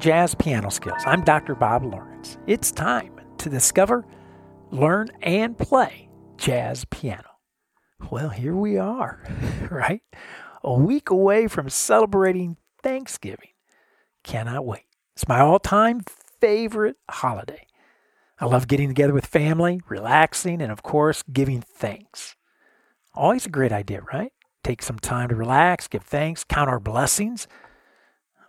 Jazz Piano Skills. I'm Dr. Bob Lawrence. It's time to discover, learn, and play jazz piano. Well, here we are, right? A week away from celebrating Thanksgiving. Cannot wait. It's my all time favorite holiday. I love getting together with family, relaxing, and of course, giving thanks. Always a great idea, right? Take some time to relax, give thanks, count our blessings.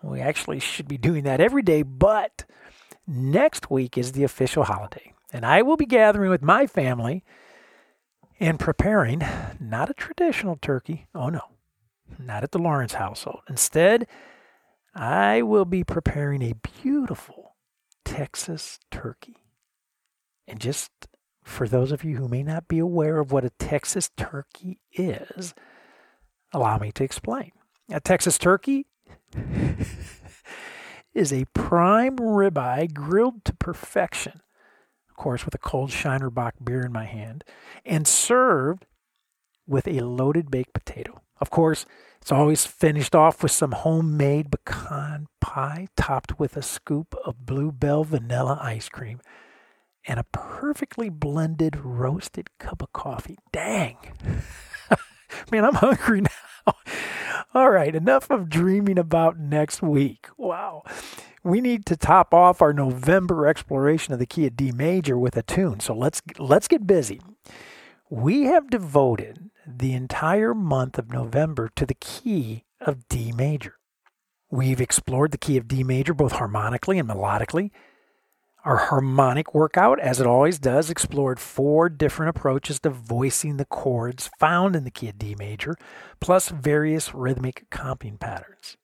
We actually should be doing that every day, but next week is the official holiday. And I will be gathering with my family and preparing not a traditional turkey. Oh, no, not at the Lawrence household. Instead, I will be preparing a beautiful Texas turkey. And just for those of you who may not be aware of what a Texas turkey is, allow me to explain. A Texas turkey is a prime ribeye grilled to perfection, of course, with a cold Shiner Bock beer in my hand, and served with a loaded baked potato. Of course, it's always finished off with some homemade pecan pie topped with a scoop of Bluebell vanilla ice cream and a perfectly blended roasted cup of coffee. Dang. Man, I'm hungry now. All right, enough of dreaming about next week. Wow. We need to top off our November exploration of the key of D major with a tune. So let's let's get busy. We have devoted the entire month of November to the key of D major. We've explored the key of D major both harmonically and melodically our harmonic workout, as it always does, explored four different approaches to voicing the chords found in the key of D major, plus various rhythmic comping patterns.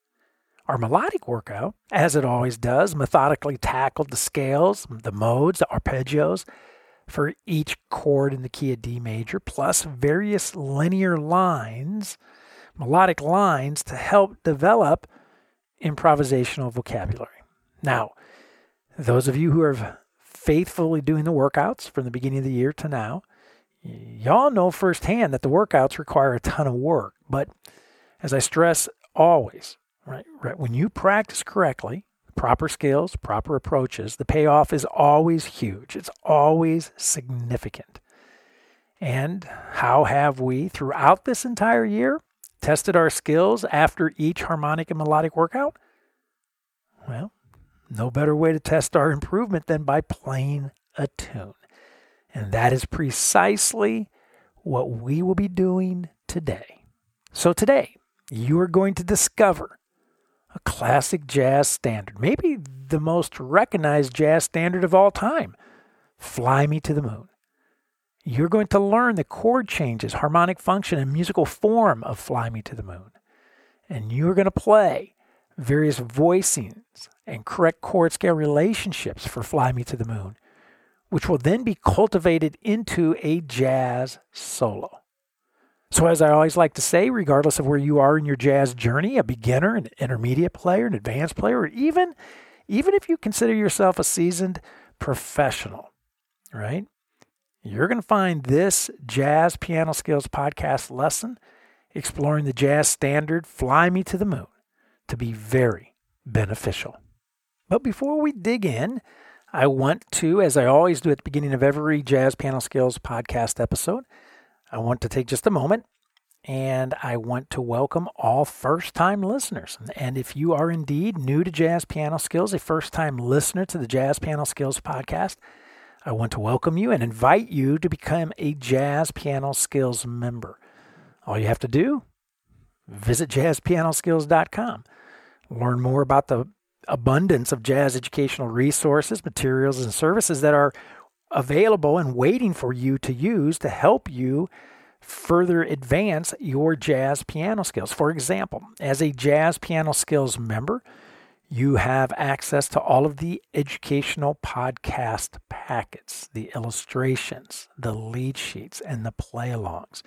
Our melodic workout, as it always does, methodically tackled the scales, the modes, the arpeggios for each chord in the key of D major, plus various linear lines, melodic lines to help develop improvisational vocabulary. Now, those of you who are faithfully doing the workouts from the beginning of the year to now, y'all know firsthand that the workouts require a ton of work. But as I stress always, right, right when you practice correctly, proper skills, proper approaches, the payoff is always huge. It's always significant. And how have we, throughout this entire year, tested our skills after each harmonic and melodic workout? Well, no better way to test our improvement than by playing a tune. And that is precisely what we will be doing today. So, today, you are going to discover a classic jazz standard, maybe the most recognized jazz standard of all time Fly Me to the Moon. You're going to learn the chord changes, harmonic function, and musical form of Fly Me to the Moon. And you're going to play various voicings and correct chord scale relationships for Fly Me to the Moon, which will then be cultivated into a jazz solo. So, as I always like to say, regardless of where you are in your jazz journey, a beginner, an intermediate player, an advanced player, or even, even if you consider yourself a seasoned professional, right? You're going to find this Jazz Piano Skills podcast lesson exploring the jazz standard Fly Me to the Moon to be very beneficial. But before we dig in, I want to, as I always do at the beginning of every Jazz Piano Skills podcast episode, I want to take just a moment and I want to welcome all first time listeners. And if you are indeed new to Jazz Piano Skills, a first time listener to the Jazz Piano Skills podcast, I want to welcome you and invite you to become a Jazz Piano Skills member. All you have to do, visit jazzpianoskills.com. Learn more about the abundance of jazz educational resources, materials, and services that are available and waiting for you to use to help you further advance your jazz piano skills. For example, as a jazz piano skills member, you have access to all of the educational podcast packets, the illustrations, the lead sheets, and the play alongs.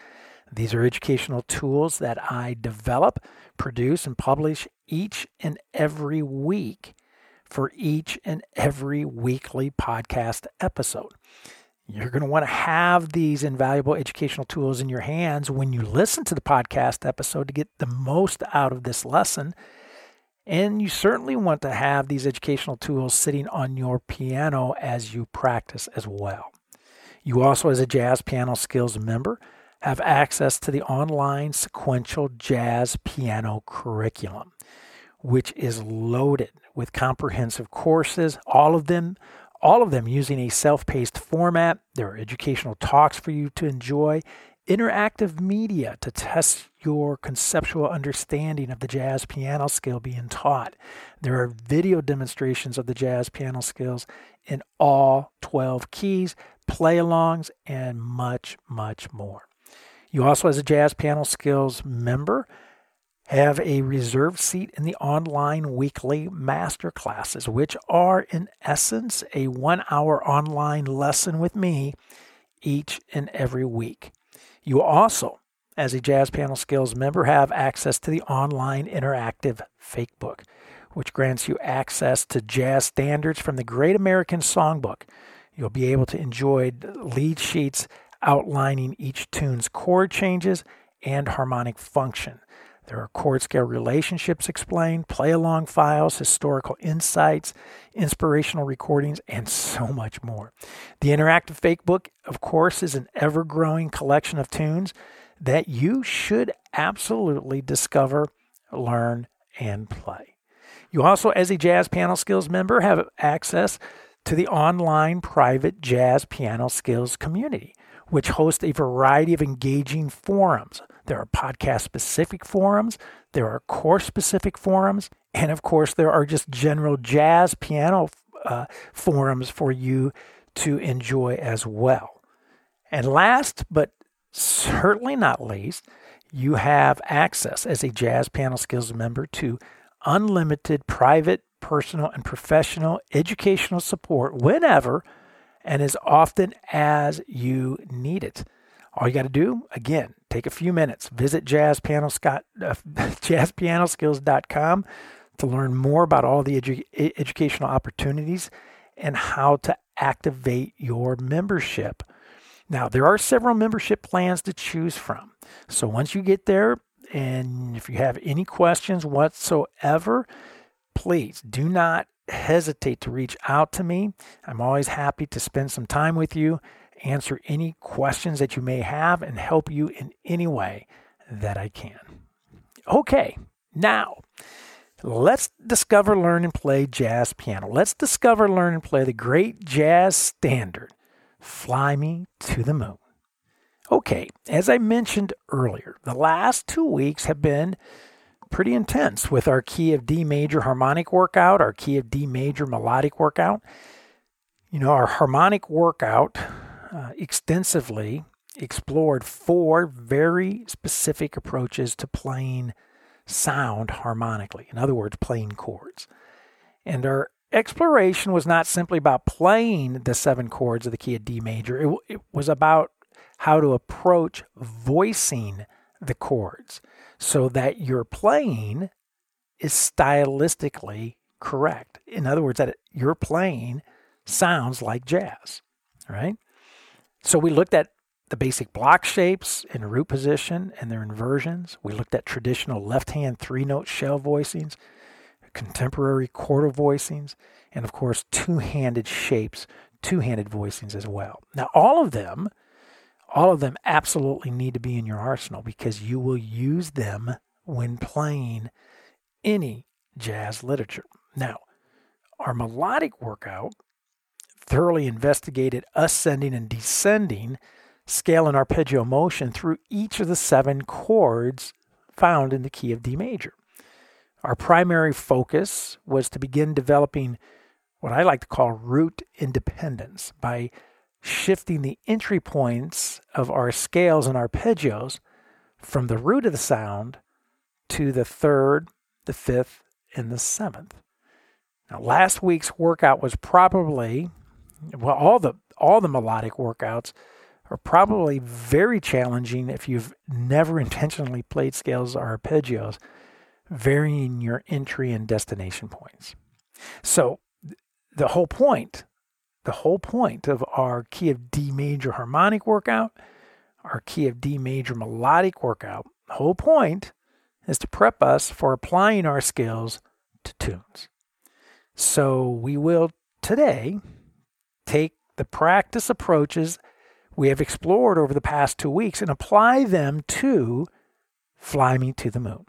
These are educational tools that I develop, produce, and publish each and every week for each and every weekly podcast episode. You're going to want to have these invaluable educational tools in your hands when you listen to the podcast episode to get the most out of this lesson. And you certainly want to have these educational tools sitting on your piano as you practice as well. You also, as a Jazz Piano Skills member, have access to the online sequential jazz piano curriculum, which is loaded with comprehensive courses, all of them all of them using a self-paced format. There are educational talks for you to enjoy, interactive media to test your conceptual understanding of the jazz piano skill being taught. There are video demonstrations of the jazz piano skills in all 12 keys, play alongs, and much, much more. You also, as a Jazz Piano Skills member, have a reserved seat in the online weekly master classes, which are in essence a one hour online lesson with me each and every week. You also, as a Jazz Piano Skills member, have access to the online interactive fake book, which grants you access to jazz standards from the Great American Songbook. You'll be able to enjoy lead sheets outlining each tune's chord changes and harmonic function. There are chord scale relationships explained, play along files, historical insights, inspirational recordings, and so much more. The Interactive Fake Book, of course, is an ever growing collection of tunes that you should absolutely discover, learn, and play. You also, as a Jazz Piano Skills member, have access to the online private Jazz Piano Skills community which host a variety of engaging forums. There are podcast specific forums, there are course specific forums, and of course, there are just general jazz piano uh, forums for you to enjoy as well. And last but certainly not least, you have access as a Jazz Piano Skills member to unlimited private, personal, and professional educational support whenever and as often as you need it. All you got to do, again, take a few minutes, visit jazzpianoscott, uh, jazzpianoskills.com to learn more about all the edu- educational opportunities and how to activate your membership. Now, there are several membership plans to choose from. So once you get there, and if you have any questions whatsoever, please do not hesitate to reach out to me. I'm always happy to spend some time with you, answer any questions that you may have, and help you in any way that I can. Okay, now let's discover, learn, and play jazz piano. Let's discover, learn, and play the great jazz standard, Fly Me to the Moon. Okay, as I mentioned earlier, the last two weeks have been pretty intense with our key of D major harmonic workout, our key of D major melodic workout. You know, our harmonic workout uh, extensively explored four very specific approaches to playing sound harmonically. In other words, playing chords. And our exploration was not simply about playing the seven chords of the key of D major, it, it was about how to approach voicing the chords so that your playing is stylistically correct. In other words, that your playing sounds like jazz, right? So we looked at the basic block shapes and root position and their inversions. We looked at traditional left hand three note shell voicings, contemporary quartal voicings, and of course, two handed shapes, two handed voicings as well. Now, all of them all of them absolutely need to be in your arsenal because you will use them when playing any jazz literature. Now, our melodic workout thoroughly investigated ascending and descending scale and arpeggio motion through each of the seven chords found in the key of D major. Our primary focus was to begin developing what I like to call root independence by shifting the entry points of our scales and arpeggios from the root of the sound to the third, the fifth, and the seventh. Now, last week's workout was probably well, all the all the melodic workouts are probably very challenging if you've never intentionally played scales or arpeggios, varying your entry and destination points. So, the whole point the whole point of our key of D major harmonic workout, our key of D major melodic workout, the whole point is to prep us for applying our skills to tunes. So we will today take the practice approaches we have explored over the past two weeks and apply them to Fly Me to the Moon.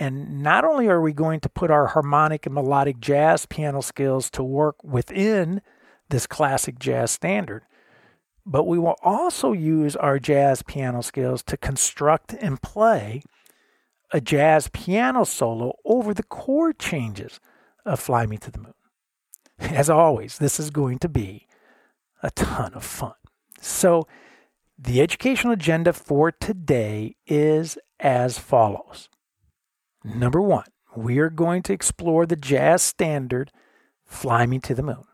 And not only are we going to put our harmonic and melodic jazz piano skills to work within this classic jazz standard, but we will also use our jazz piano skills to construct and play a jazz piano solo over the chord changes of Fly Me to the Moon. As always, this is going to be a ton of fun. So, the educational agenda for today is as follows. Number one, we are going to explore the jazz standard Fly Me to the Moon,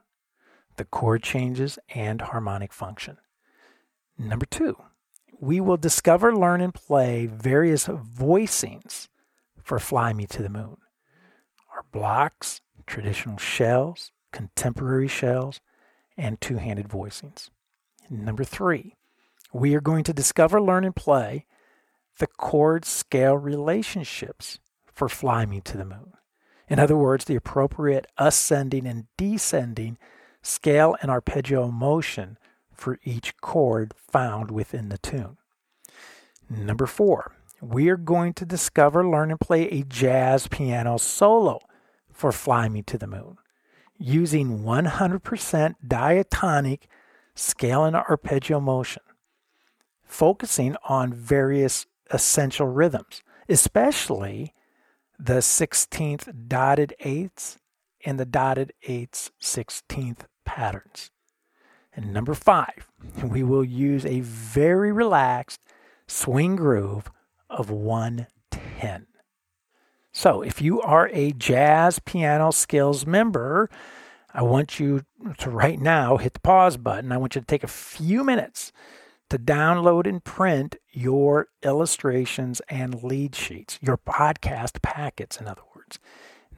the chord changes, and harmonic function. Number two, we will discover, learn, and play various voicings for Fly Me to the Moon. Our blocks, traditional shells, contemporary shells, and two handed voicings. Number three, we are going to discover, learn, and play the chord scale relationships for Fly Me to the Moon. In other words, the appropriate ascending and descending scale and arpeggio motion for each chord found within the tune. Number four, we are going to discover, learn, and play a jazz piano solo for Fly Me to the Moon using 100% diatonic scale and arpeggio motion, focusing on various essential rhythms, especially the 16th dotted eighths and the dotted eighths 16th patterns. And number five, we will use a very relaxed swing groove of 110. So, if you are a jazz piano skills member, I want you to right now hit the pause button. I want you to take a few minutes to download and print your illustrations and lead sheets, your podcast packets, in other words.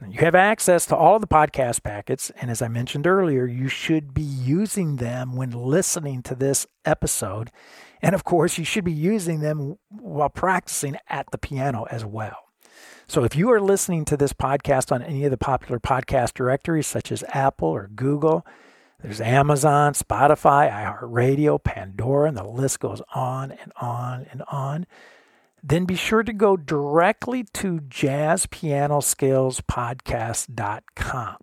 You have access to all the podcast packets, and as I mentioned earlier, you should be using them when listening to this episode. And of course, you should be using them while practicing at the piano as well. So if you are listening to this podcast on any of the popular podcast directories, such as Apple or Google, there's Amazon, Spotify, iHeartRadio, Pandora, and the list goes on and on and on. Then be sure to go directly to jazzpianoskillspodcast.com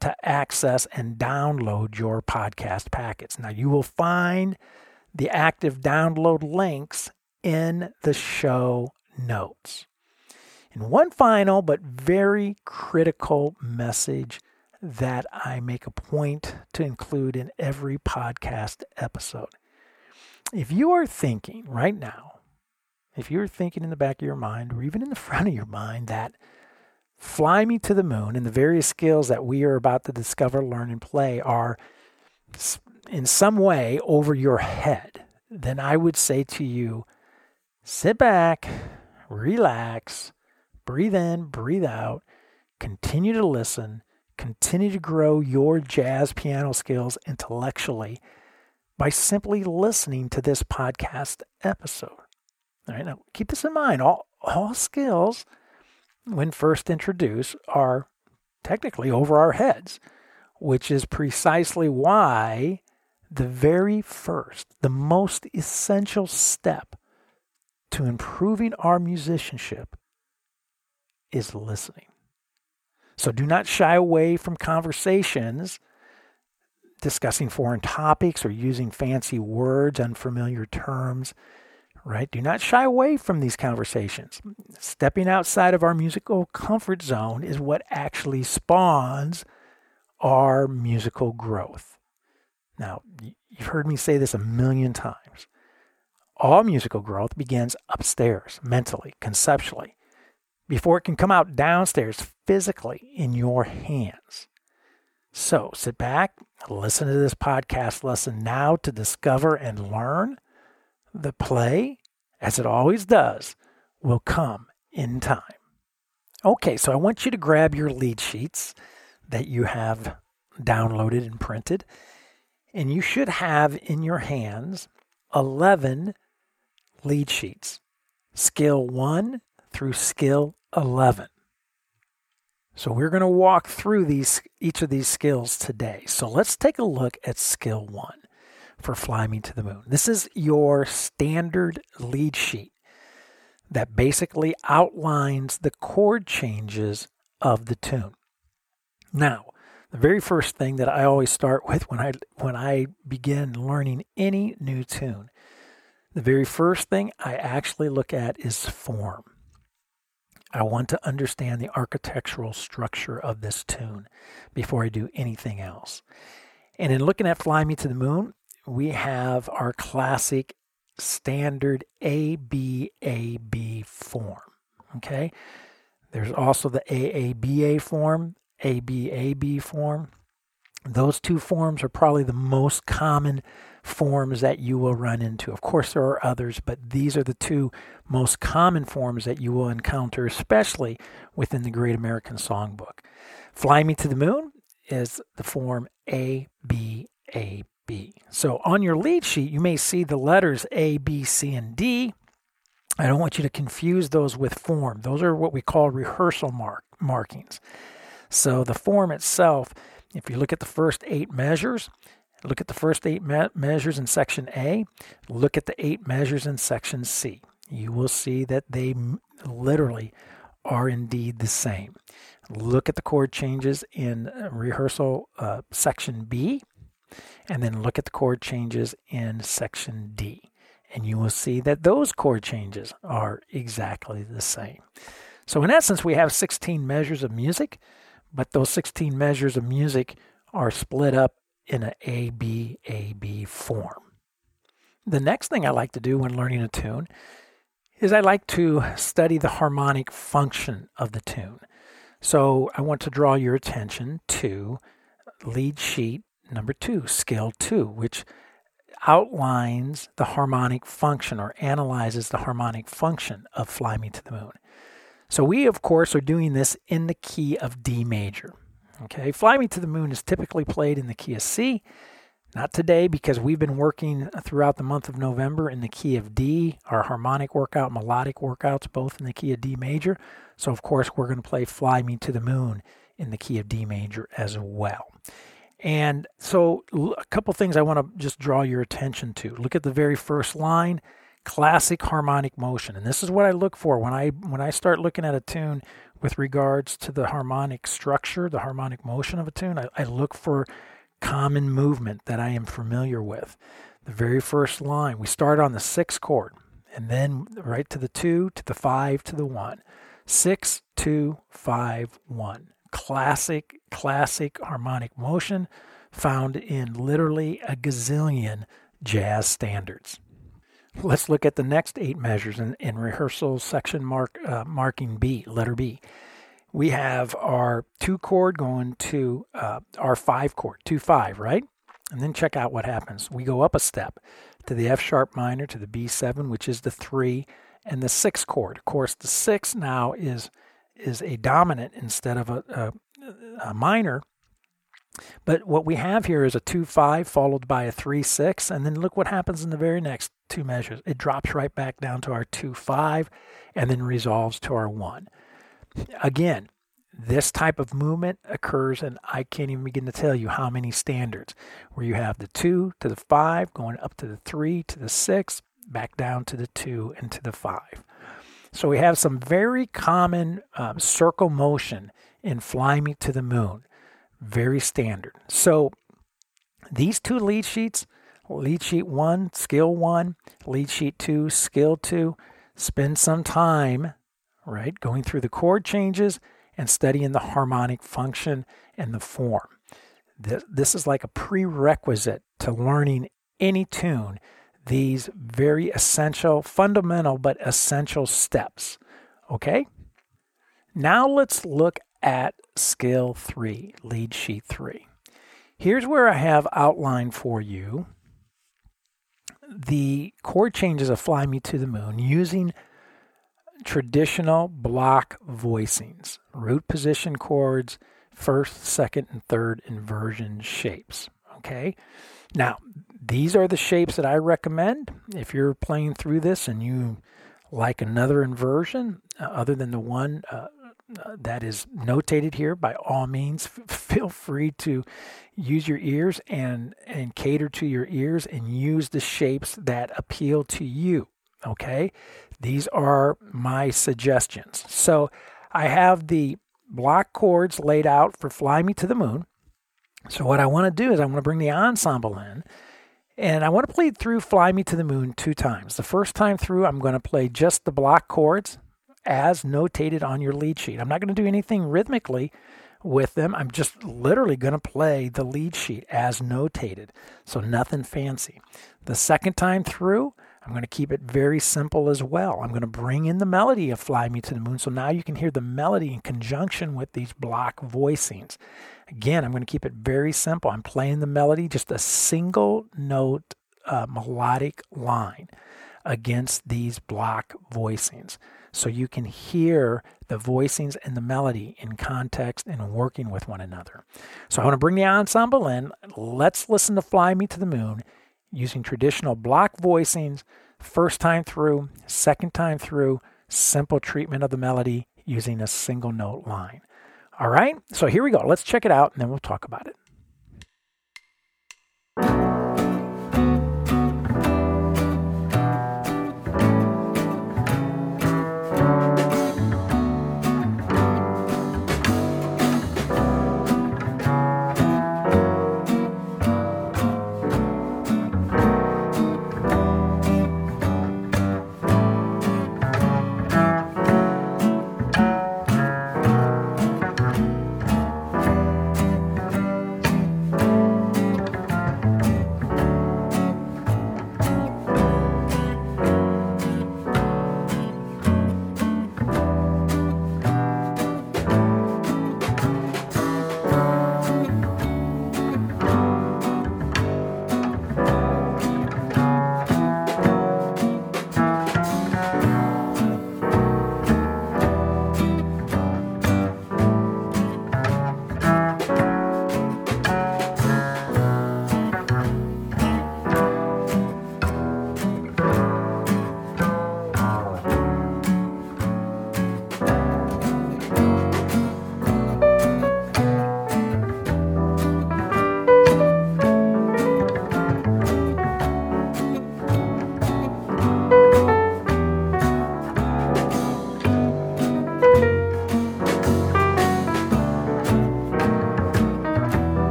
to access and download your podcast packets. Now, you will find the active download links in the show notes. And one final but very critical message that I make a point to include in every podcast episode. If you are thinking right now, if you're thinking in the back of your mind or even in the front of your mind that fly me to the moon and the various skills that we are about to discover, learn, and play are in some way over your head, then I would say to you sit back, relax, breathe in, breathe out, continue to listen, continue to grow your jazz piano skills intellectually by simply listening to this podcast episode. All right, now keep this in mind. All, all skills, when first introduced, are technically over our heads, which is precisely why the very first, the most essential step to improving our musicianship is listening. So do not shy away from conversations discussing foreign topics or using fancy words, unfamiliar terms, right? Do not shy away from these conversations. Stepping outside of our musical comfort zone is what actually spawns our musical growth. Now, you've heard me say this a million times. All musical growth begins upstairs, mentally, conceptually before it can come out downstairs physically in your hands. So sit back, listen to this podcast lesson now to discover and learn. The play, as it always does, will come in time. Okay, so I want you to grab your lead sheets that you have downloaded and printed, and you should have in your hands 11 lead sheets. Skill 1 through skill 11. So we're going to walk through these each of these skills today. So let's take a look at skill 1 for Fly Me to the Moon. This is your standard lead sheet that basically outlines the chord changes of the tune. Now, the very first thing that I always start with when I when I begin learning any new tune, the very first thing I actually look at is form. I want to understand the architectural structure of this tune before I do anything else. And in looking at Fly Me to the Moon, we have our classic standard ABAB form. Okay? There's also the AABA form, ABAB form. Those two forms are probably the most common forms that you will run into. Of course, there are others, but these are the two most common forms that you will encounter, especially within the Great American Songbook. Fly Me to the Moon is the form A, So on your lead sheet, you may see the letters A, B, C, and D. I don't want you to confuse those with form. Those are what we call rehearsal mark markings. So the form itself, if you look at the first eight measures, look at the first eight me- measures in section A, look at the eight measures in section C. You will see that they m- literally are indeed the same. Look at the chord changes in rehearsal uh, section B, and then look at the chord changes in section D. And you will see that those chord changes are exactly the same. So, in essence, we have 16 measures of music but those 16 measures of music are split up in an A B A B form. The next thing I like to do when learning a tune is I like to study the harmonic function of the tune. So I want to draw your attention to lead sheet number two, scale two, which outlines the harmonic function or analyzes the harmonic function of Fly Me to the Moon. So we, of course, are doing this in the key of D major. Okay, Fly Me to the Moon is typically played in the key of C. Not today because we've been working throughout the month of November in the key of D, our harmonic workout, melodic workouts, both in the key of D major. So, of course, we're going to play Fly Me to the Moon in the key of D major as well. And so, a couple things I want to just draw your attention to. Look at the very first line classic harmonic motion. And this is what I look for when I when I start looking at a tune with regards to the harmonic structure, the harmonic motion of a tune. I, I look for common movement that I am familiar with. The very first line, we start on the sixth chord and then right to the two, to the five, to the one. Six, two, five, one. Classic, classic harmonic motion found in literally a gazillion jazz standards. Let's look at the next eight measures in, in rehearsal section mark uh, marking B, letter B. We have our two chord going to uh, our five chord, two five, right? And then check out what happens. We go up a step to the F sharp minor to the B7, which is the three, and the six chord. Of course, the six now is is a dominant instead of a, a, a minor, but what we have here is a 2 5 followed by a 3 6. And then look what happens in the very next two measures. It drops right back down to our 2 5 and then resolves to our 1. Again, this type of movement occurs, and I can't even begin to tell you how many standards where you have the 2 to the 5, going up to the 3 to the 6, back down to the 2 and to the 5. So we have some very common um, circle motion in Fly Me to the Moon. Very standard. So these two lead sheets, lead sheet one, skill one, lead sheet two, skill two, spend some time, right, going through the chord changes and studying the harmonic function and the form. This, this is like a prerequisite to learning any tune, these very essential, fundamental, but essential steps. Okay? Now let's look at skill three, lead sheet three. Here's where I have outlined for you the chord changes of Fly Me to the Moon using traditional block voicings, root position chords, first, second, and third inversion shapes. Okay. Now, these are the shapes that I recommend. If you're playing through this and you like another inversion uh, other than the one uh, uh, that is notated here, by all means, f- feel free to use your ears and and cater to your ears and use the shapes that appeal to you. Okay, these are my suggestions. So I have the block chords laid out for "Fly Me to the Moon." So what I want to do is I want to bring the ensemble in. And I want to play through Fly Me to the Moon two times. The first time through, I'm going to play just the block chords as notated on your lead sheet. I'm not going to do anything rhythmically with them. I'm just literally going to play the lead sheet as notated. So nothing fancy. The second time through, I'm going to keep it very simple as well. I'm going to bring in the melody of Fly Me to the Moon. So now you can hear the melody in conjunction with these block voicings. Again, I'm going to keep it very simple. I'm playing the melody, just a single note uh, melodic line against these block voicings so you can hear the voicings and the melody in context and working with one another. So I want to bring the ensemble in. Let's listen to Fly Me to the Moon using traditional block voicings, first time through, second time through, simple treatment of the melody using a single note line. All right, so here we go. Let's check it out and then we'll talk about it.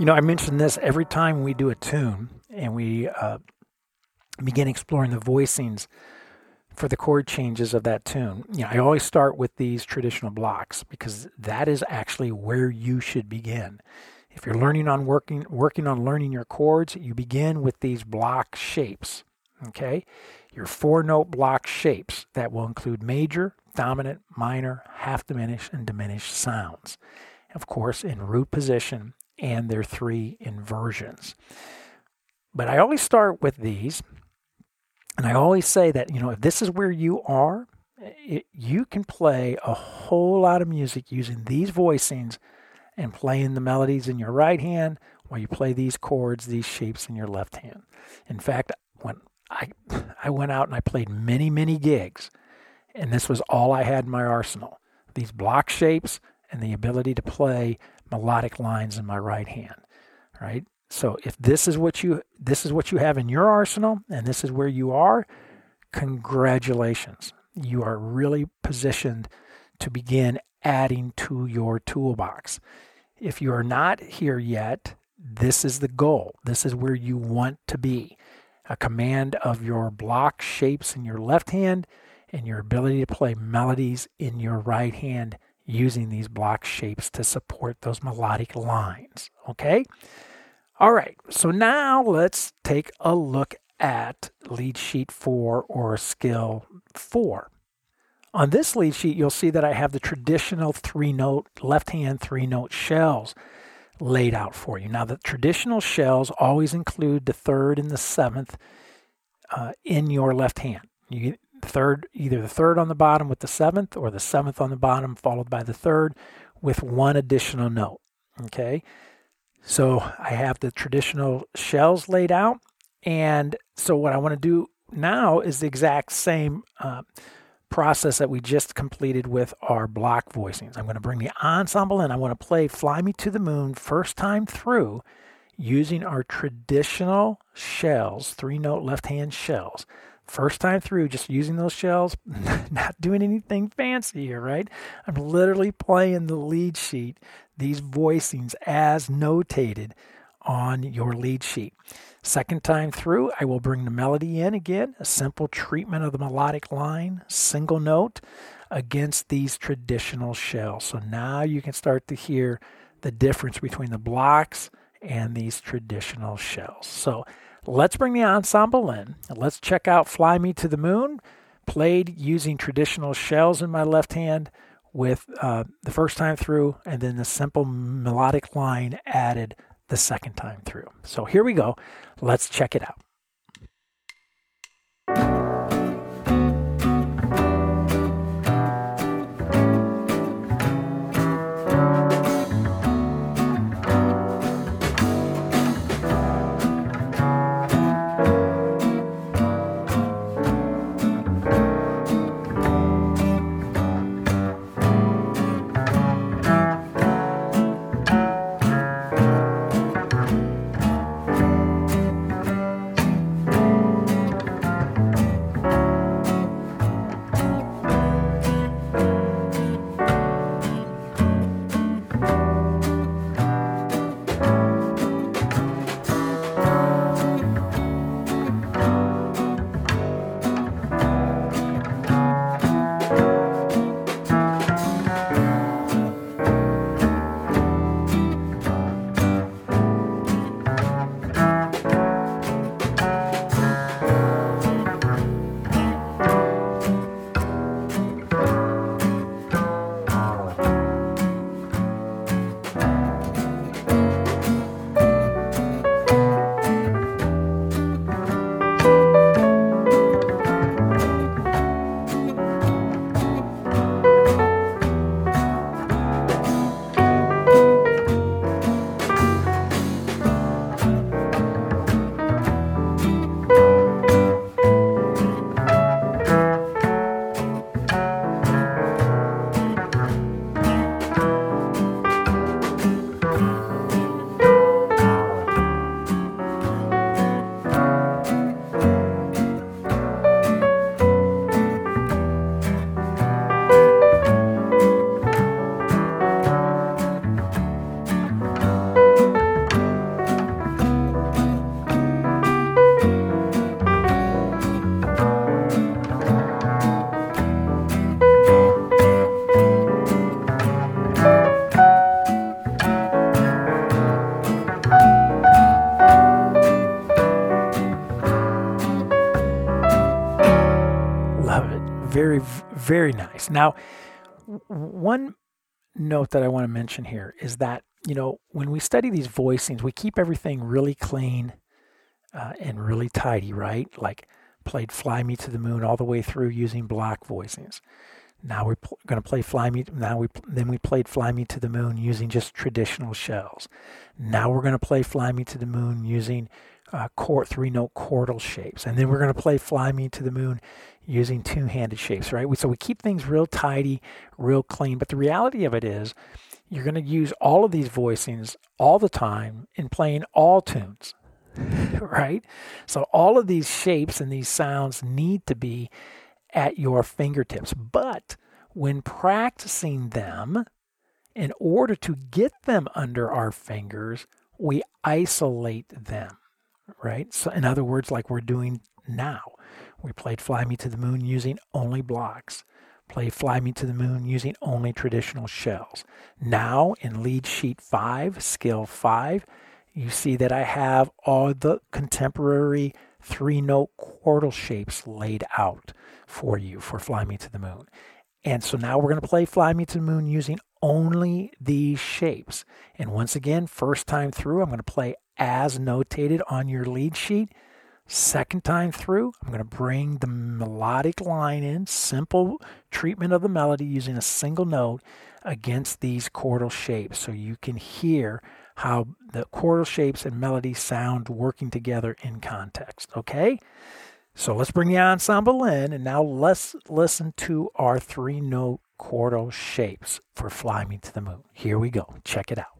You know, I mention this every time we do a tune and we uh, begin exploring the voicings for the chord changes of that tune. You know, I always start with these traditional blocks because that is actually where you should begin. If you're learning on working working on learning your chords, you begin with these block shapes. Okay? Your four note block shapes that will include major, dominant, minor, half diminished, and diminished sounds. Of course, in root position, and their three inversions. But I always start with these, and I always say that, you know, if this is where you are, it, you can play a whole lot of music using these voicings and playing the melodies in your right hand while you play these chords, these shapes in your left hand. In fact, when I I went out and I played many, many gigs, and this was all I had in my arsenal. These block shapes and the ability to play melodic lines in my right hand, right? So if this is what you this is what you have in your arsenal and this is where you are, congratulations. You are really positioned to begin adding to your toolbox. If you are not here yet, this is the goal. This is where you want to be. a command of your block shapes in your left hand and your ability to play melodies in your right hand using these block shapes to support those melodic lines. Okay? All right, so now let's take a look at lead sheet four or skill four. On this lead sheet, you'll see that I have the traditional three note, left hand three note shells laid out for you. Now, the traditional shells always include the third and the seventh uh, in your left hand. You third, either the third on the bottom with the seventh, or the seventh on the bottom followed by the third with one additional note. Okay, so I have the traditional shells laid out, and so what I want to do now is the exact same. Uh, process that we just completed with our block voicings. I'm going to bring the ensemble in. I want to play Fly Me to the Moon first time through using our traditional shells, three note left hand shells. First time through, just using those shells, not doing anything fancy here, right? I'm literally playing the lead sheet, these voicings as notated on your lead sheet. Second time through, I will bring the melody in again, a simple treatment of the melodic line, single note against these traditional shells. So now you can start to hear the difference between the blocks and these traditional shells. So let's bring the ensemble in. Let's check out Fly Me to the Moon, played using traditional shells in my left hand with uh, the first time through, and then the simple melodic line added the second time through. So here we go. Let's check it out. Now, one note that I want to mention here is that, you know, when we study these voicings, we keep everything really clean uh, and really tidy, right? Like played Fly Me to the Moon all the way through using block voicings. Now we're pl- going to play Fly Me. Now we then we played Fly Me to the Moon using just traditional shells. Now we're going to play Fly Me to the Moon using uh, chord, three note chordal shapes, and then we're going to play Fly Me to the Moon using two-handed shapes, right? So we keep things real tidy, real clean. But the reality of it is, you're going to use all of these voicings all the time in playing all tunes, right? So all of these shapes and these sounds need to be at your fingertips. But when practicing them, in order to get them under our fingers, we isolate them right? So, in other words, like we're doing now, we played Fly Me to the Moon using only blocks. Play Fly Me to the Moon using only traditional shells. Now, in lead sheet 5, skill 5, you see that I have all the contemporary three note chordal shapes laid out for you for Fly Me to the Moon. And so now we're going to play Fly Me to the Moon using only these shapes. And once again, first time through, I'm going to play as notated on your lead sheet. Second time through, I'm going to bring the melodic line in, simple treatment of the melody using a single note against these chordal shapes so you can hear how the chordal shapes and melody sound working together in context. Okay? So let's bring the ensemble in and now let's listen to our three note chordal shapes for Fly Me to the Moon. Here we go. Check it out.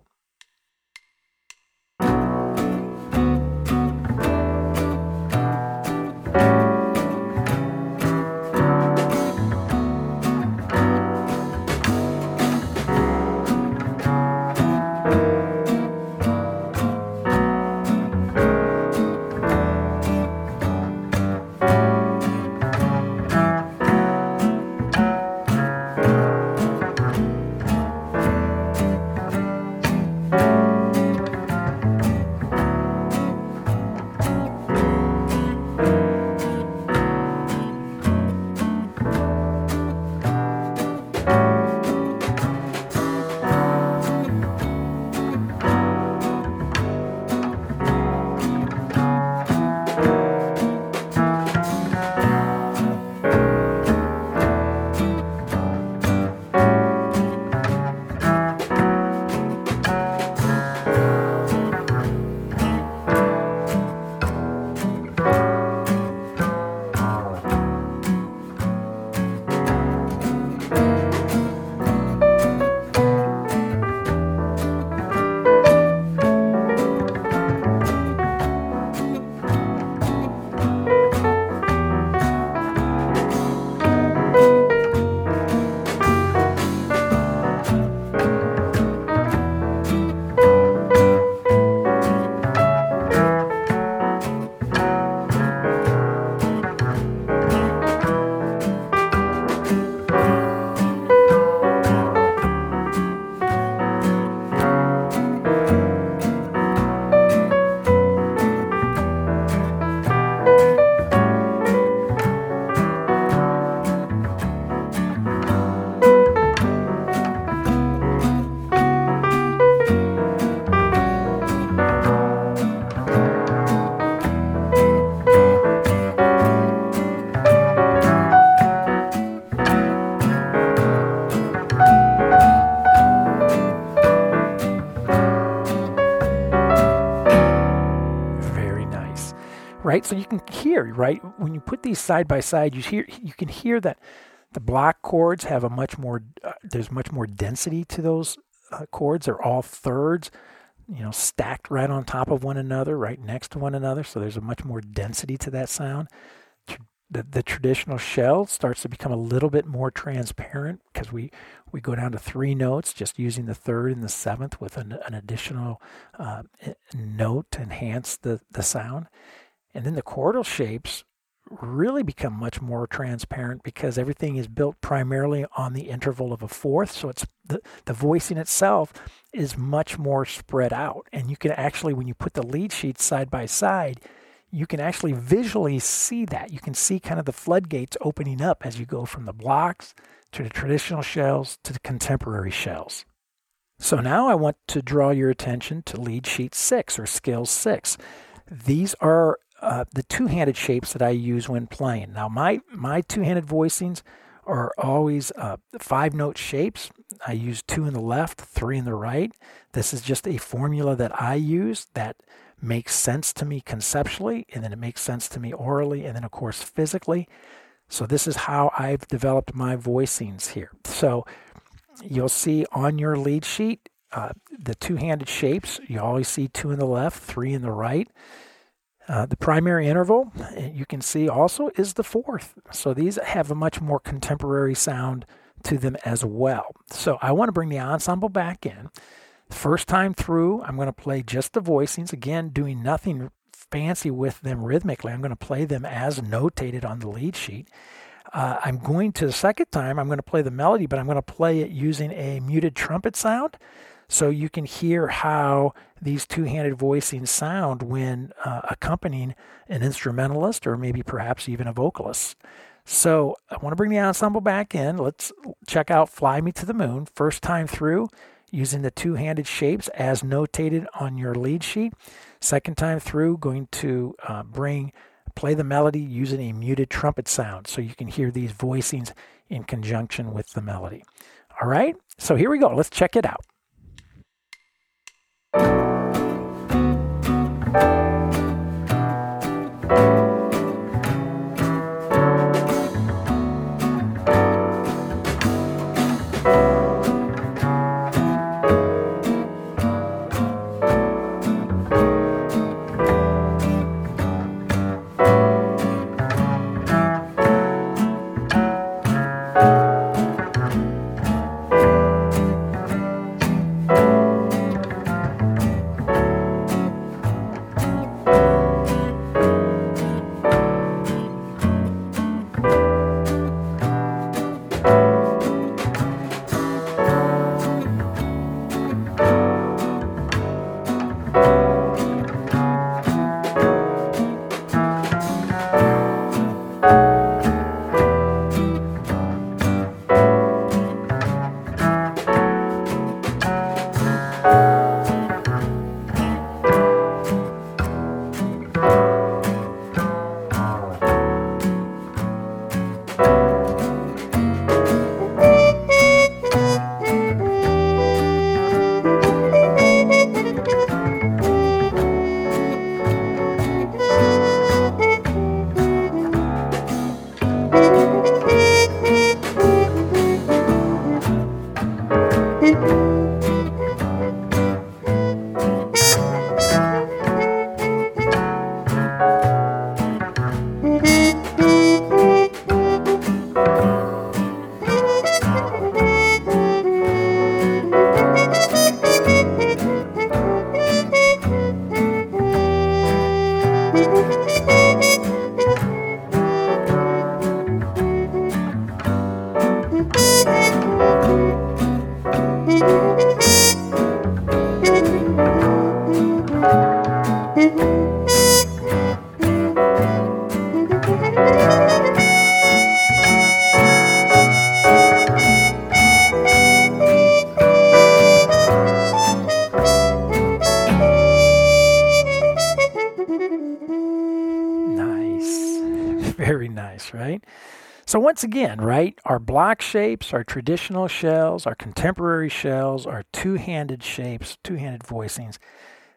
So you can hear, right, when you put these side by side, you hear you can hear that the block chords have a much more uh, there's much more density to those uh, chords. They're all thirds, you know, stacked right on top of one another, right next to one another. So there's a much more density to that sound. The, the traditional shell starts to become a little bit more transparent because we, we go down to three notes, just using the third and the seventh with an, an additional uh, note to enhance the, the sound. And then the chordal shapes really become much more transparent because everything is built primarily on the interval of a fourth. So it's the, the voicing itself is much more spread out. And you can actually, when you put the lead sheets side by side, you can actually visually see that. You can see kind of the floodgates opening up as you go from the blocks to the traditional shells to the contemporary shells. So now I want to draw your attention to lead sheet six or scale six. These are uh, the two-handed shapes that I use when playing. Now, my my two-handed voicings are always uh, five-note shapes. I use two in the left, three in the right. This is just a formula that I use that makes sense to me conceptually, and then it makes sense to me aurally, and then of course physically. So this is how I've developed my voicings here. So you'll see on your lead sheet uh, the two-handed shapes. You always see two in the left, three in the right. Uh, the primary interval, you can see also, is the fourth. So these have a much more contemporary sound to them as well. So I want to bring the ensemble back in. First time through, I'm going to play just the voicings, again, doing nothing fancy with them rhythmically. I'm going to play them as notated on the lead sheet. Uh, I'm going to the second time, I'm going to play the melody, but I'm going to play it using a muted trumpet sound. So you can hear how these two handed voicings sound when uh, accompanying an instrumentalist or maybe perhaps even a vocalist. So I want to bring the ensemble back in. Let's check out Fly Me to the Moon. First time through, using the two handed shapes as notated on your lead sheet. Second time through, going to uh, bring play the melody using a muted trumpet sound so you can hear these voicings in conjunction with the melody. All right, so here we go. Let's check it out. Right? Once again, right, our block shapes, our traditional shells, our contemporary shells, our two-handed shapes, two-handed voicings,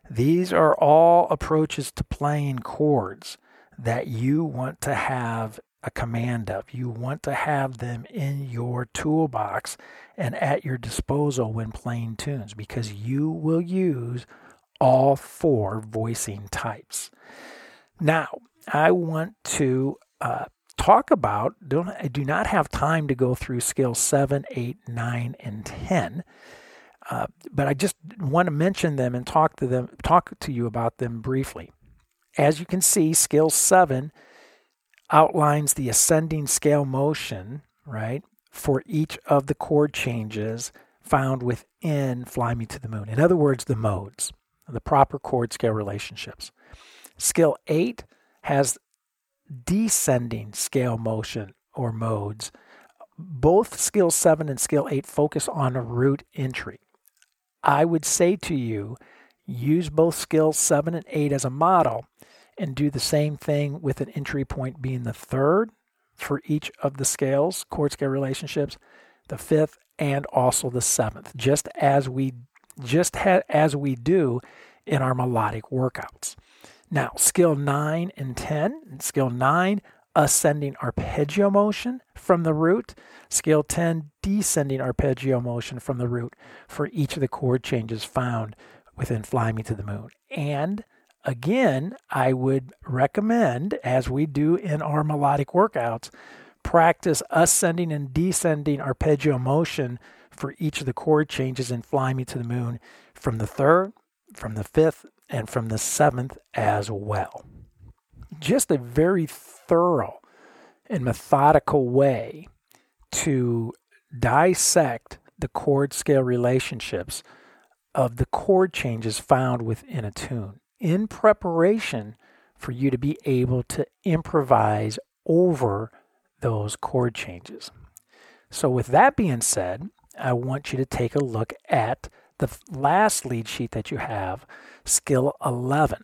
these are all approaches to playing chords that you want to have a command of. You want to have them in your toolbox and at your disposal when playing tunes because you will use all four voicing types. Now, I want to uh, talk about, don't, I do not have time to go through skills 7, 8, 9, and 10. Uh, but I just want to mention them and talk to them, talk to you about them briefly. As you can see, skill seven outlines the ascending scale motion, right, for each of the chord changes found within Fly Me to the Moon. In other words, the modes, the proper chord scale relationships. Skill eight has descending scale motion or modes. Both skill 7 and skill 8 focus on a root entry. I would say to you, use both skills 7 and 8 as a model and do the same thing with an entry point being the third for each of the scales, chord scale relationships, the fifth, and also the seventh, just as we just ha- as we do in our melodic workouts. Now, skill 9 and 10. Skill 9, ascending arpeggio motion from the root. Skill 10, descending arpeggio motion from the root for each of the chord changes found within Fly Me to the Moon. And again, I would recommend, as we do in our melodic workouts, practice ascending and descending arpeggio motion for each of the chord changes in Fly Me to the Moon from the third, from the fifth, and from the seventh as well. Just a very thorough and methodical way to dissect the chord scale relationships of the chord changes found within a tune in preparation for you to be able to improvise over those chord changes. So, with that being said, I want you to take a look at the last lead sheet that you have, skill 11,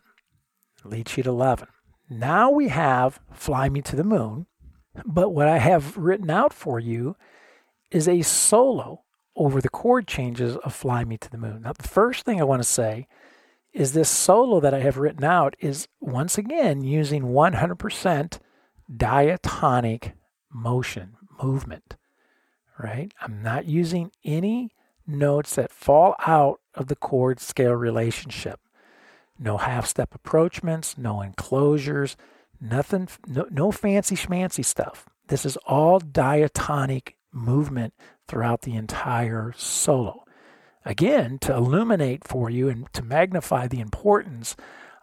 lead sheet 11. Now we have Fly Me to the Moon, but what I have written out for you is a solo over the chord changes of Fly Me to the Moon. Now, the first thing I want to say is this solo that I have written out is once again using 100% diatonic motion, movement, right? I'm not using any notes that fall out of the chord scale relationship. No half step approachments, no enclosures, nothing, no, no fancy schmancy stuff. This is all diatonic movement throughout the entire solo. Again, to illuminate for you and to magnify the importance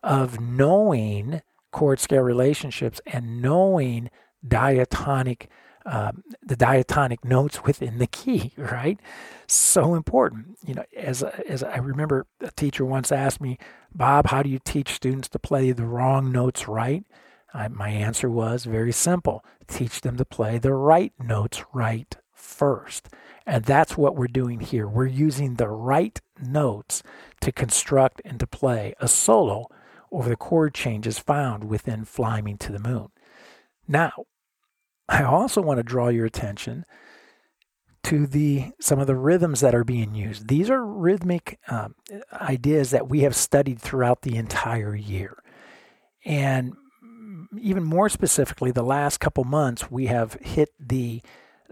of knowing chord scale relationships and knowing diatonic um, the diatonic notes within the key, right? So important. You know, as as I remember, a teacher once asked me, Bob, how do you teach students to play the wrong notes right? I, my answer was very simple: teach them to play the right notes right first. And that's what we're doing here. We're using the right notes to construct and to play a solo over the chord changes found within Fly Me to the Moon. Now, I also want to draw your attention to the some of the rhythms that are being used. These are rhythmic um, ideas that we have studied throughout the entire year, and even more specifically, the last couple months we have hit the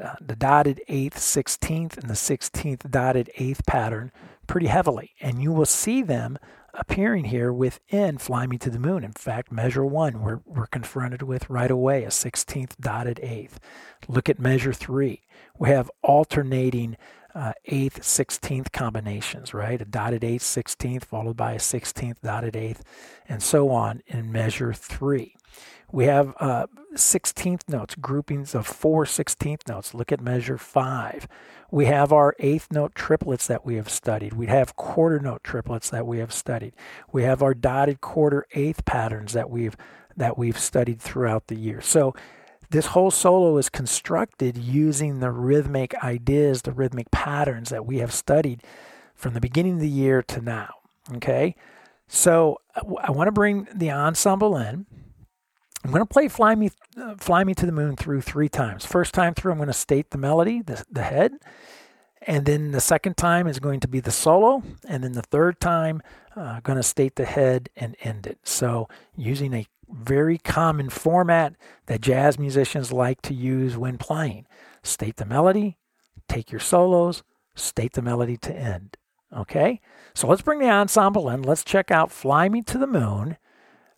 uh, the dotted eighth, sixteenth, and the sixteenth dotted eighth pattern pretty heavily, and you will see them appearing here within Fly Me to the Moon. In fact, measure one, we're, we're confronted with right away a 16th dotted eighth. Look at measure three. We have alternating uh, eighth, 16th combinations, right? A dotted eighth, 16th, followed by a 16th dotted eighth, and so on in measure three. We have uh, 16th notes, groupings of four 16th notes. Look at measure five. We have our eighth note triplets that we have studied. We have quarter note triplets that we have studied. We have our dotted quarter eighth patterns that we've that we've studied throughout the year. So this whole solo is constructed using the rhythmic ideas, the rhythmic patterns that we have studied from the beginning of the year to now. Okay? So I want to bring the ensemble in I'm going to play Fly Me, uh, Fly Me to the Moon through three times. First time through, I'm going to state the melody, the, the head. And then the second time is going to be the solo. And then the third time, uh, going to state the head and end it. So using a very common format that jazz musicians like to use when playing. State the melody, take your solos, state the melody to end. Okay? So let's bring the ensemble in. Let's check out Fly Me to the Moon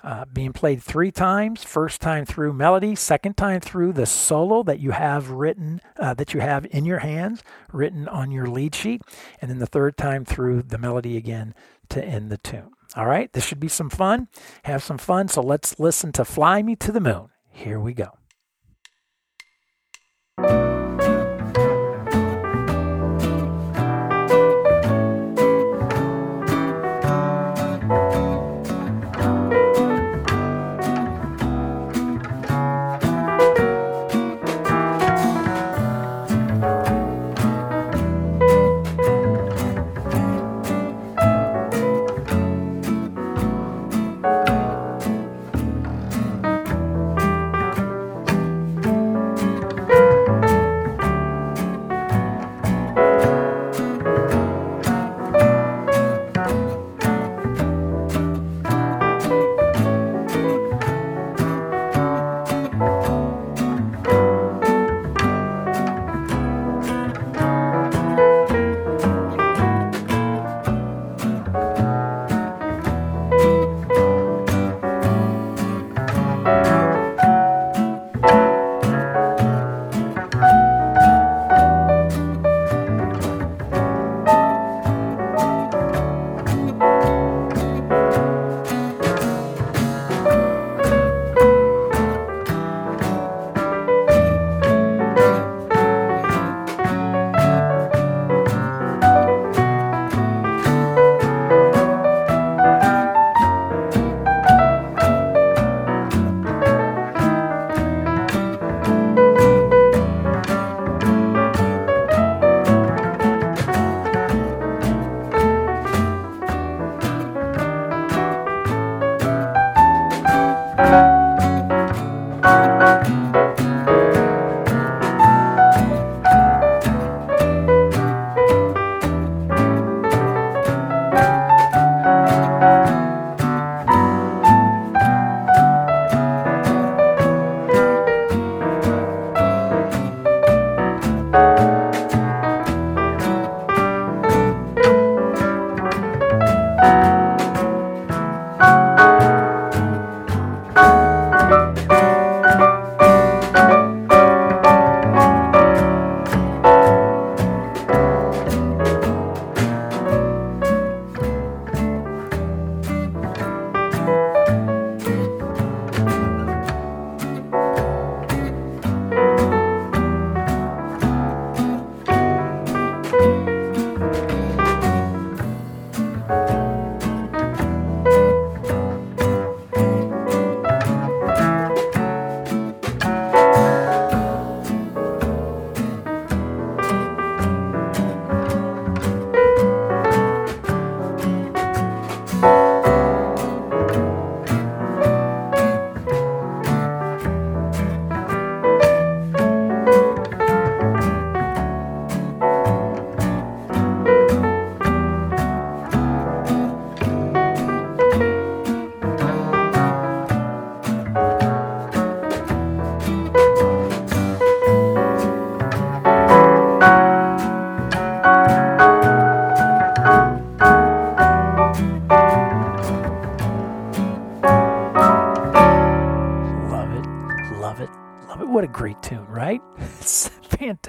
uh, being played three times. First time through melody, second time through the solo that you have written, uh, that you have in your hands, written on your lead sheet, and then the third time through the melody again to end the tune. All right, this should be some fun. Have some fun. So let's listen to Fly Me to the Moon. Here we go.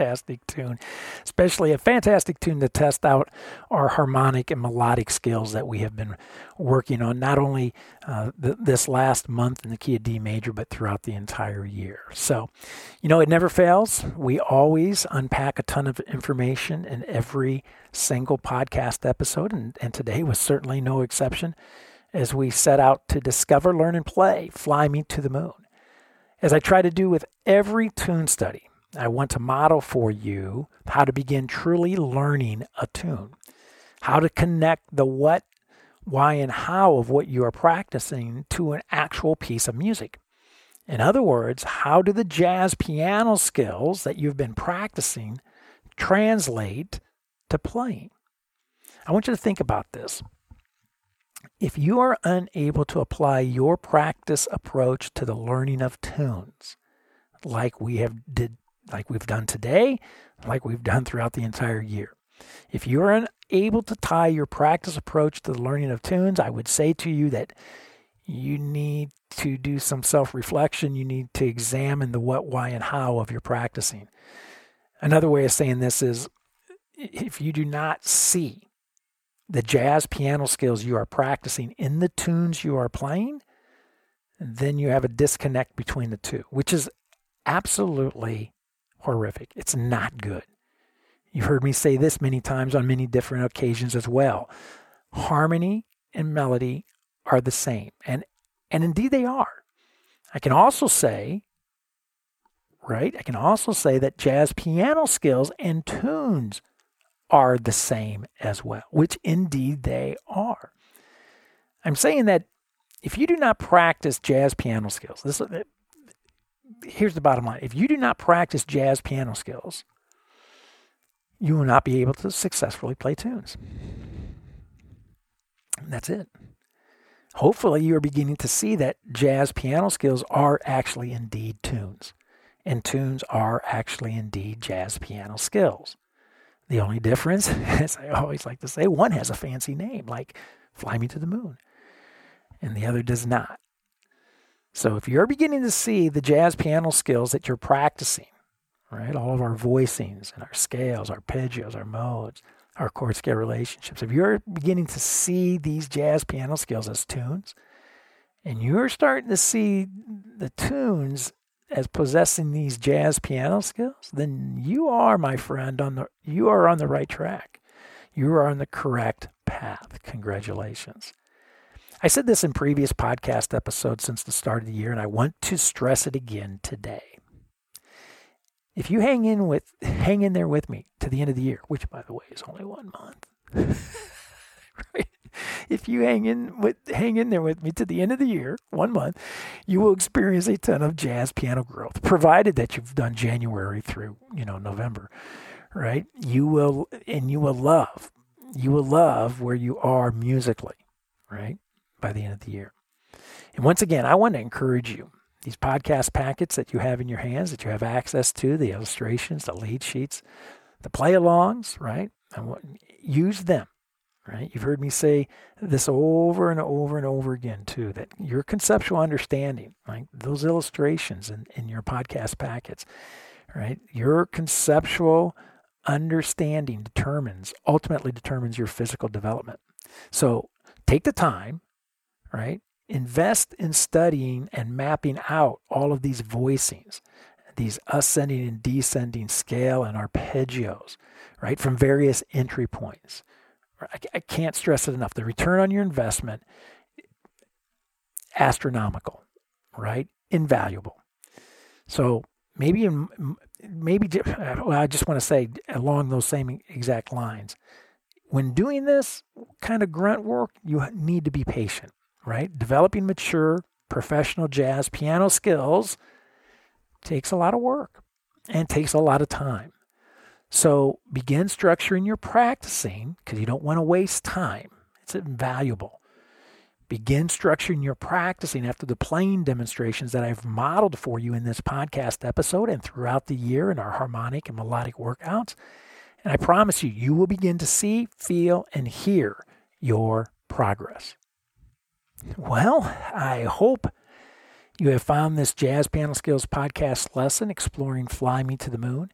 fantastic tune, especially a fantastic tune to test out our harmonic and melodic skills that we have been working on, not only uh, th- this last month in the key of D major, but throughout the entire year. So, you know, it never fails. We always unpack a ton of information in every single podcast episode, and, and today was certainly no exception as we set out to discover, learn, and play Fly Me to the Moon. As I try to do with every tune study, I want to model for you how to begin truly learning a tune, how to connect the what, why, and how of what you are practicing to an actual piece of music. In other words, how do the jazz piano skills that you've been practicing translate to playing? I want you to think about this. If you are unable to apply your practice approach to the learning of tunes, like we have did like we've done today, like we've done throughout the entire year. If you're unable to tie your practice approach to the learning of tunes, I would say to you that you need to do some self reflection. You need to examine the what, why, and how of your practicing. Another way of saying this is if you do not see the jazz piano skills you are practicing in the tunes you are playing, then you have a disconnect between the two, which is absolutely horrific. It's not good. You've heard me say this many times on many different occasions as well. Harmony and melody are the same, and and indeed they are. I can also say, right? I can also say that jazz piano skills and tunes are the same as well, which indeed they are. I'm saying that if you do not practice jazz piano skills, this here's the bottom line. If you do not practice jazz piano skills, you will not be able to successfully play tunes. And that's it. Hopefully, you are beginning to see that jazz piano skills are actually indeed tunes, and tunes are actually indeed jazz piano skills. The only difference, as I always like to say, one has a fancy name, like Fly Me to the Moon, and the other does not. So if you're beginning to see the jazz piano skills that you're practicing, right, all of our voicings and our scales, arpeggios, our modes, our chord scale relationships, if you're beginning to see these jazz piano skills as tunes, and you're starting to see the tunes as possessing these jazz piano skills, then you are, my friend, on the you are on the right track. You are on the correct path. Congratulations. I said this in previous podcast episodes since the start of the year, and I want to stress it again today. If you hang in with hang in there with me to the end of the year, which by the way is only one month. right? if you hang in with hang in there with me to the end of the year, one month, you will experience a ton of jazz piano growth, provided that you've done January through you know November, right? You will and you will love, you will love where you are musically, right? By the end of the year. And once again, I want to encourage you. These podcast packets that you have in your hands, that you have access to, the illustrations, the lead sheets, the play alongs, right? Use them right? You've heard me say this over and over and over again, too, that your conceptual understanding, right? Those illustrations in, in your podcast packets, right? Your conceptual understanding determines, ultimately determines your physical development. So take the time, right? Invest in studying and mapping out all of these voicings, these ascending and descending scale and arpeggios, right? From various entry points I, can't stress it enough. The return on your investment, astronomical, right? Invaluable. So maybe, maybe, uh, well, I just want to say along those same exact lines. When doing this kind of grunt work, you need to be patient, right? Developing mature professional jazz piano skills takes a lot of work and takes a lot of time. So begin structuring your practicing because you don't want to waste time. It's invaluable. Begin structuring your practicing after the playing demonstrations that I've modeled for you in this podcast episode and throughout the year in our harmonic and melodic workouts. And I promise you, you will begin to see, feel, and hear your progress. Well, I hope you have found this Jazz Piano Skills podcast lesson exploring Fly Me to the Moon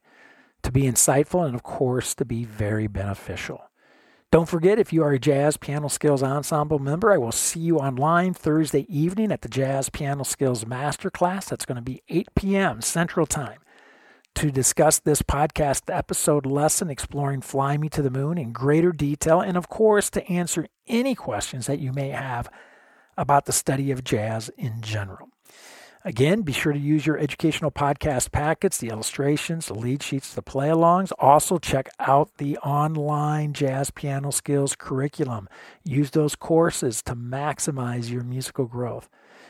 to be insightful, and of course, to be very beneficial. Don't forget, if you are a Jazz Piano Skills Ensemble member, I will see you online Thursday evening at the Jazz Piano Skills Masterclass. That's going to be 8 p.m. Central Time to discuss this podcast episode lesson, exploring Fly Me to the Moon in greater detail, and of course, to answer any questions that you may have about the study of jazz in general. Again, be sure to use your educational podcast packets, the illustrations, the lead sheets, the play alongs. Also, check out the online jazz piano skills curriculum. Use those courses to maximize your musical growth.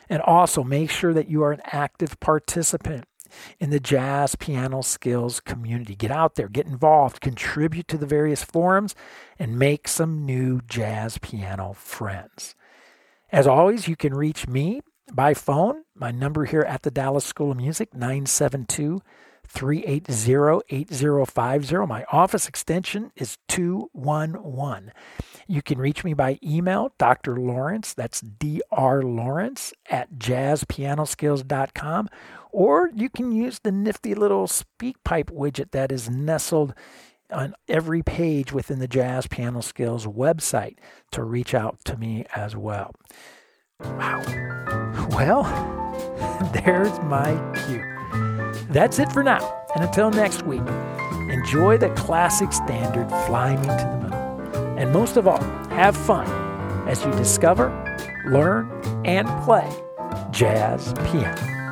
And also, make sure that you are an active participant in the jazz piano skills community. Get out there, get involved, contribute to the various forums, and make some new jazz piano friends. As always, you can reach me by phone. My number here at the Dallas School of Music, 972 380 8050. My office extension is 211. You can reach me by email, Dr. Lawrence, that's Dr. Lawrence at jazzpianoskills.com, or you can use the nifty little SpeakPipe widget that is nestled on every page within the Jazz Piano Skills website to reach out to me as well. Wow. Well, there's my cue. That's it for now. And until next week, enjoy the classic standard Fly Me to the Moon. And most of all, have fun as you discover, learn, and play jazz piano.